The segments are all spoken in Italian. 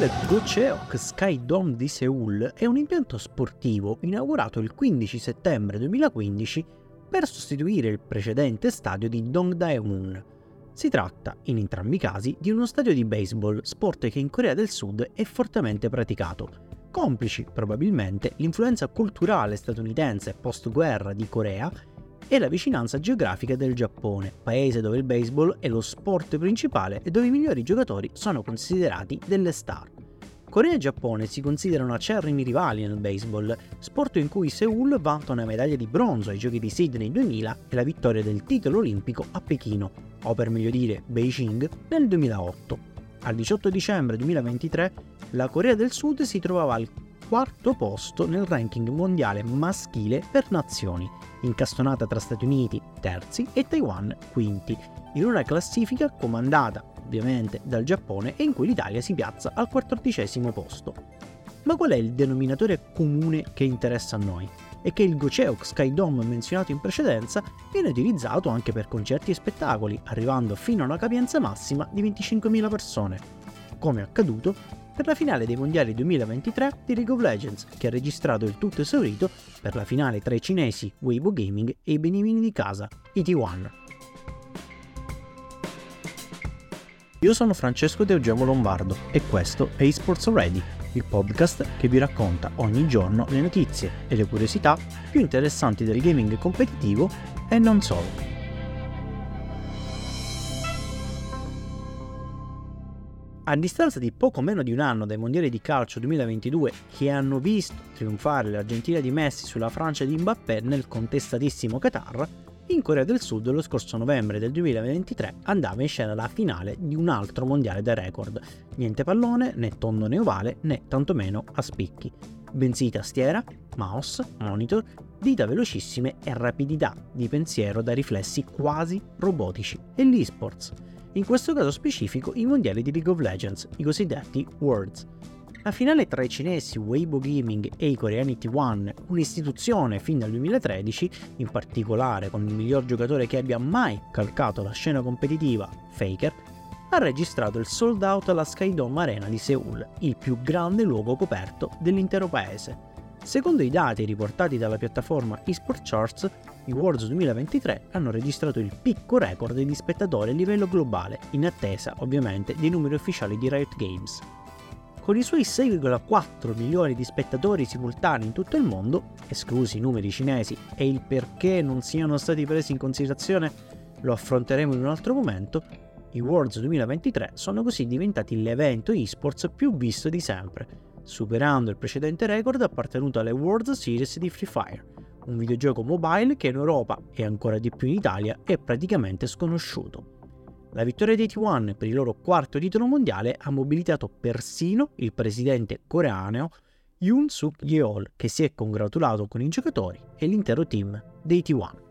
Il Gocheok Sky Dome di Seoul è un impianto sportivo inaugurato il 15 settembre 2015 per sostituire il precedente stadio di Dongdaemun. Si tratta, in entrambi i casi, di uno stadio di baseball, sport che in Corea del Sud è fortemente praticato, complici probabilmente l'influenza culturale statunitense post-guerra di Corea e la vicinanza geografica del Giappone, paese dove il baseball è lo sport principale e dove i migliori giocatori sono considerati delle star. Corea e Giappone si considerano acerrimi rivali nel baseball, sport in cui Seoul vanta una medaglia di bronzo ai Giochi di Sydney 2000 e la vittoria del titolo olimpico a Pechino, o per meglio dire Beijing, nel 2008. Al 18 dicembre 2023 la Corea del Sud si trovava al quarto posto nel ranking mondiale maschile per nazioni, incastonata tra Stati Uniti terzi e Taiwan quinti, in una classifica comandata ovviamente dal Giappone e in cui l'Italia si piazza al quattordicesimo posto. Ma qual è il denominatore comune che interessa a noi? È che il Gocheok Sky Dome menzionato in precedenza viene utilizzato anche per concerti e spettacoli, arrivando fino a una capienza massima di 25.000 persone, come accaduto per la finale dei mondiali 2023 di League of Legends, che ha registrato il tutto esaurito per la finale tra i cinesi Weibo Gaming e i benimini di casa, i T1. Io sono Francesco De Eugemo Lombardo e questo è eSports Ready, il podcast che vi racconta ogni giorno le notizie e le curiosità più interessanti del gaming competitivo e non solo. A distanza di poco meno di un anno dai mondiali di calcio 2022 che hanno visto trionfare l'Argentina di Messi sulla Francia di Mbappé nel contestatissimo Qatar, in Corea del Sud lo scorso novembre del 2023 andava in scena la finale di un altro mondiale da record. Niente pallone, né tondo né ovale, né tantomeno a spicchi. Bensì tastiera, mouse, monitor, dita velocissime e rapidità di pensiero da riflessi quasi robotici. E l'esports. In questo caso specifico i mondiali di League of Legends, i cosiddetti Worlds. La finale tra i cinesi Weibo Gaming e i coreani T1, un'istituzione fin dal 2013, in particolare con il miglior giocatore che abbia mai calcato la scena competitiva, Faker, ha registrato il sold out alla Skydome Arena di Seoul, il più grande luogo coperto dell'intero paese. Secondo i dati riportati dalla piattaforma eSport Charts, i Worlds 2023 hanno registrato il picco record di spettatori a livello globale, in attesa ovviamente dei numeri ufficiali di Riot Games. Con i suoi 6,4 milioni di spettatori simultanei in tutto il mondo, esclusi i numeri cinesi e il perché non siano stati presi in considerazione lo affronteremo in un altro momento, i Worlds 2023 sono così diventati l'evento esports più visto di sempre, superando il precedente record appartenuto alle World Series di Free Fire, un videogioco mobile che in Europa e ancora di più in Italia è praticamente sconosciuto. La vittoria dei T1 per il loro quarto titolo mondiale ha mobilitato persino il presidente coreano Yoon Suk Yeol, che si è congratulato con i giocatori e l'intero team dei T1.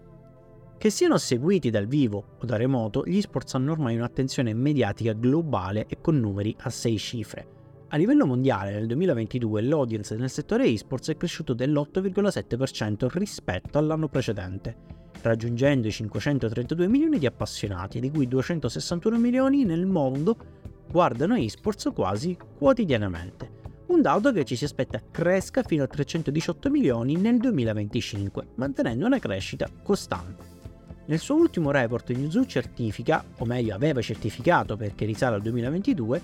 Che siano seguiti dal vivo o da remoto, gli sports hanno ormai un'attenzione mediatica globale e con numeri a 6 cifre. A livello mondiale nel 2022 l'audience nel settore esports è cresciuto dell'8,7% rispetto all'anno precedente raggiungendo i 532 milioni di appassionati, di cui 261 milioni nel mondo guardano esports quasi quotidianamente. Un dato che ci si aspetta cresca fino a 318 milioni nel 2025, mantenendo una crescita costante. Nel suo ultimo report Newzoo certifica, o meglio aveva certificato perché risale al 2022,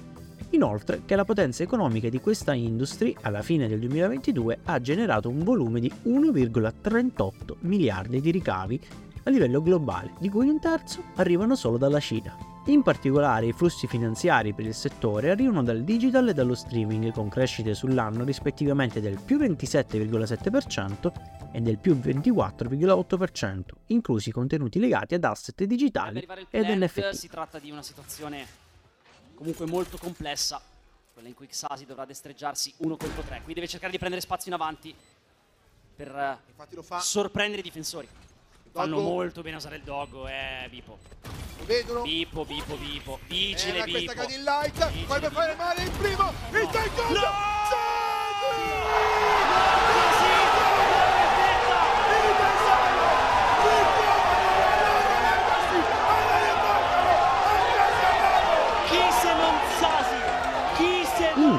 Inoltre che la potenza economica di questa industry alla fine del 2022 ha generato un volume di 1,38 miliardi di ricavi a livello globale, di cui un terzo arrivano solo dalla Cina. In particolare i flussi finanziari per il settore arrivano dal digital e dallo streaming con crescite sull'anno rispettivamente del più 27,7% e del più 24,8%, inclusi contenuti legati ad asset digitali ed NFT. Si tratta di una situazione comunque molto complessa, quella in cui Xasi dovrà destreggiarsi uno contro tre. Qui deve cercare di prendere spazio in avanti per uh, sorprendere i difensori. Fanno molto bene a usare il doggo, eh, Bipo. Lo vedono? Bipo, Bipo, Bipo. Vigile, Era Bipo. questa Light, poi per fare male il primo, il secondo! No!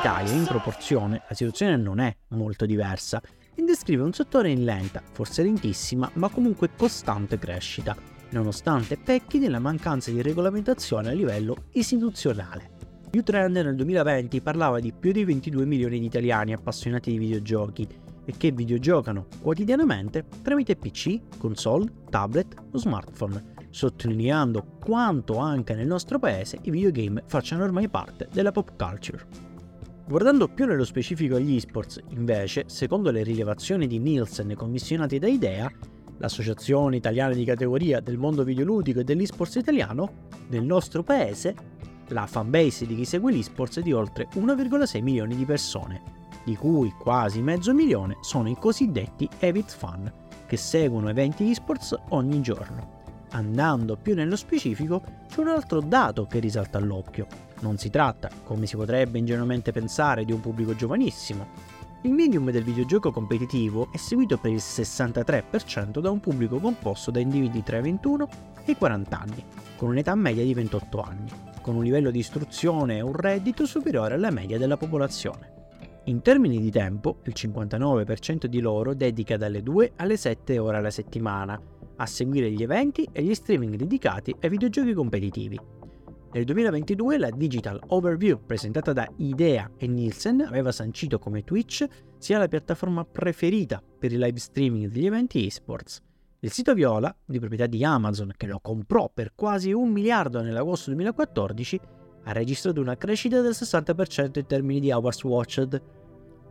Italia in proporzione la situazione non è molto diversa e descrive un settore in lenta, forse lentissima, ma comunque costante crescita, nonostante pecchi della mancanza di regolamentazione a livello istituzionale. Utrend nel 2020 parlava di più di 22 milioni di italiani appassionati di videogiochi e che videogiocano quotidianamente tramite PC, console, tablet o smartphone, sottolineando quanto anche nel nostro paese i videogame facciano ormai parte della pop culture. Guardando più nello specifico agli esports, invece, secondo le rilevazioni di Nielsen commissionate da IDEA, l'associazione italiana di categoria del mondo videoludico e dell'esports italiano, nel nostro paese la fanbase di chi segue l'esports è di oltre 1,6 milioni di persone, di cui quasi mezzo milione sono i cosiddetti avid fan, che seguono eventi esports ogni giorno. Andando più nello specifico, c'è un altro dato che risalta all'occhio. Non si tratta, come si potrebbe ingenuamente pensare, di un pubblico giovanissimo. Il medium del videogioco competitivo è seguito per il 63% da un pubblico composto da individui tra i 21 e i 40 anni, con un'età media di 28 anni con un livello di istruzione e un reddito superiore alla media della popolazione. In termini di tempo, il 59% di loro dedica dalle 2 alle 7 ore alla settimana a seguire gli eventi e gli streaming dedicati ai videogiochi competitivi. Nel 2022 la Digital Overview presentata da IDEA e Nielsen aveva sancito come Twitch sia la piattaforma preferita per il live streaming degli eventi esports il sito Viola, di proprietà di Amazon, che lo comprò per quasi un miliardo nell'agosto 2014, ha registrato una crescita del 60% in termini di hours watched,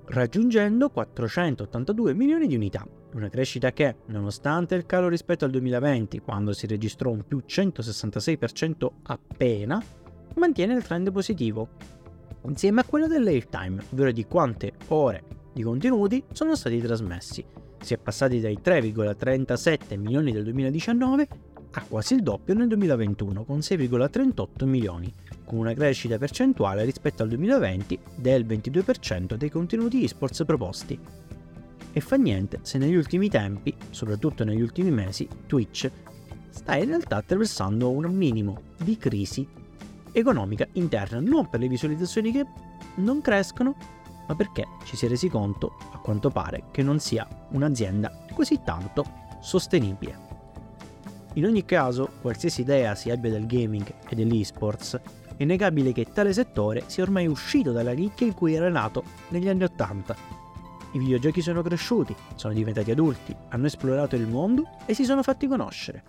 raggiungendo 482 milioni di unità, una crescita che, nonostante il calo rispetto al 2020, quando si registrò un più 166% appena, mantiene il trend positivo, insieme a quello dell'airtime, ovvero di quante ore di contenuti sono stati trasmessi, si è passati dai 3,37 milioni del 2019 a quasi il doppio nel 2021 con 6,38 milioni, con una crescita percentuale rispetto al 2020 del 22% dei contenuti esports proposti. E fa niente se negli ultimi tempi, soprattutto negli ultimi mesi, Twitch sta in realtà attraversando un minimo di crisi economica interna, non per le visualizzazioni che non crescono, ma perché ci si è resi conto, a quanto pare, che non sia un'azienda così tanto sostenibile. In ogni caso, qualsiasi idea si abbia del gaming e dell'esports, è innegabile che tale settore sia ormai uscito dalla nicchia in cui era nato negli anni Ottanta. I videogiochi sono cresciuti, sono diventati adulti, hanno esplorato il mondo e si sono fatti conoscere.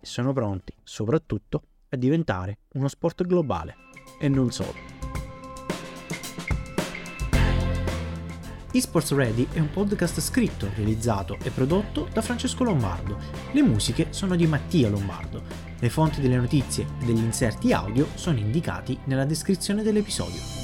E sono pronti, soprattutto, a diventare uno sport globale. E non solo. eSports Ready è un podcast scritto, realizzato e prodotto da Francesco Lombardo. Le musiche sono di Mattia Lombardo. Le fonti delle notizie e degli inserti audio sono indicati nella descrizione dell'episodio.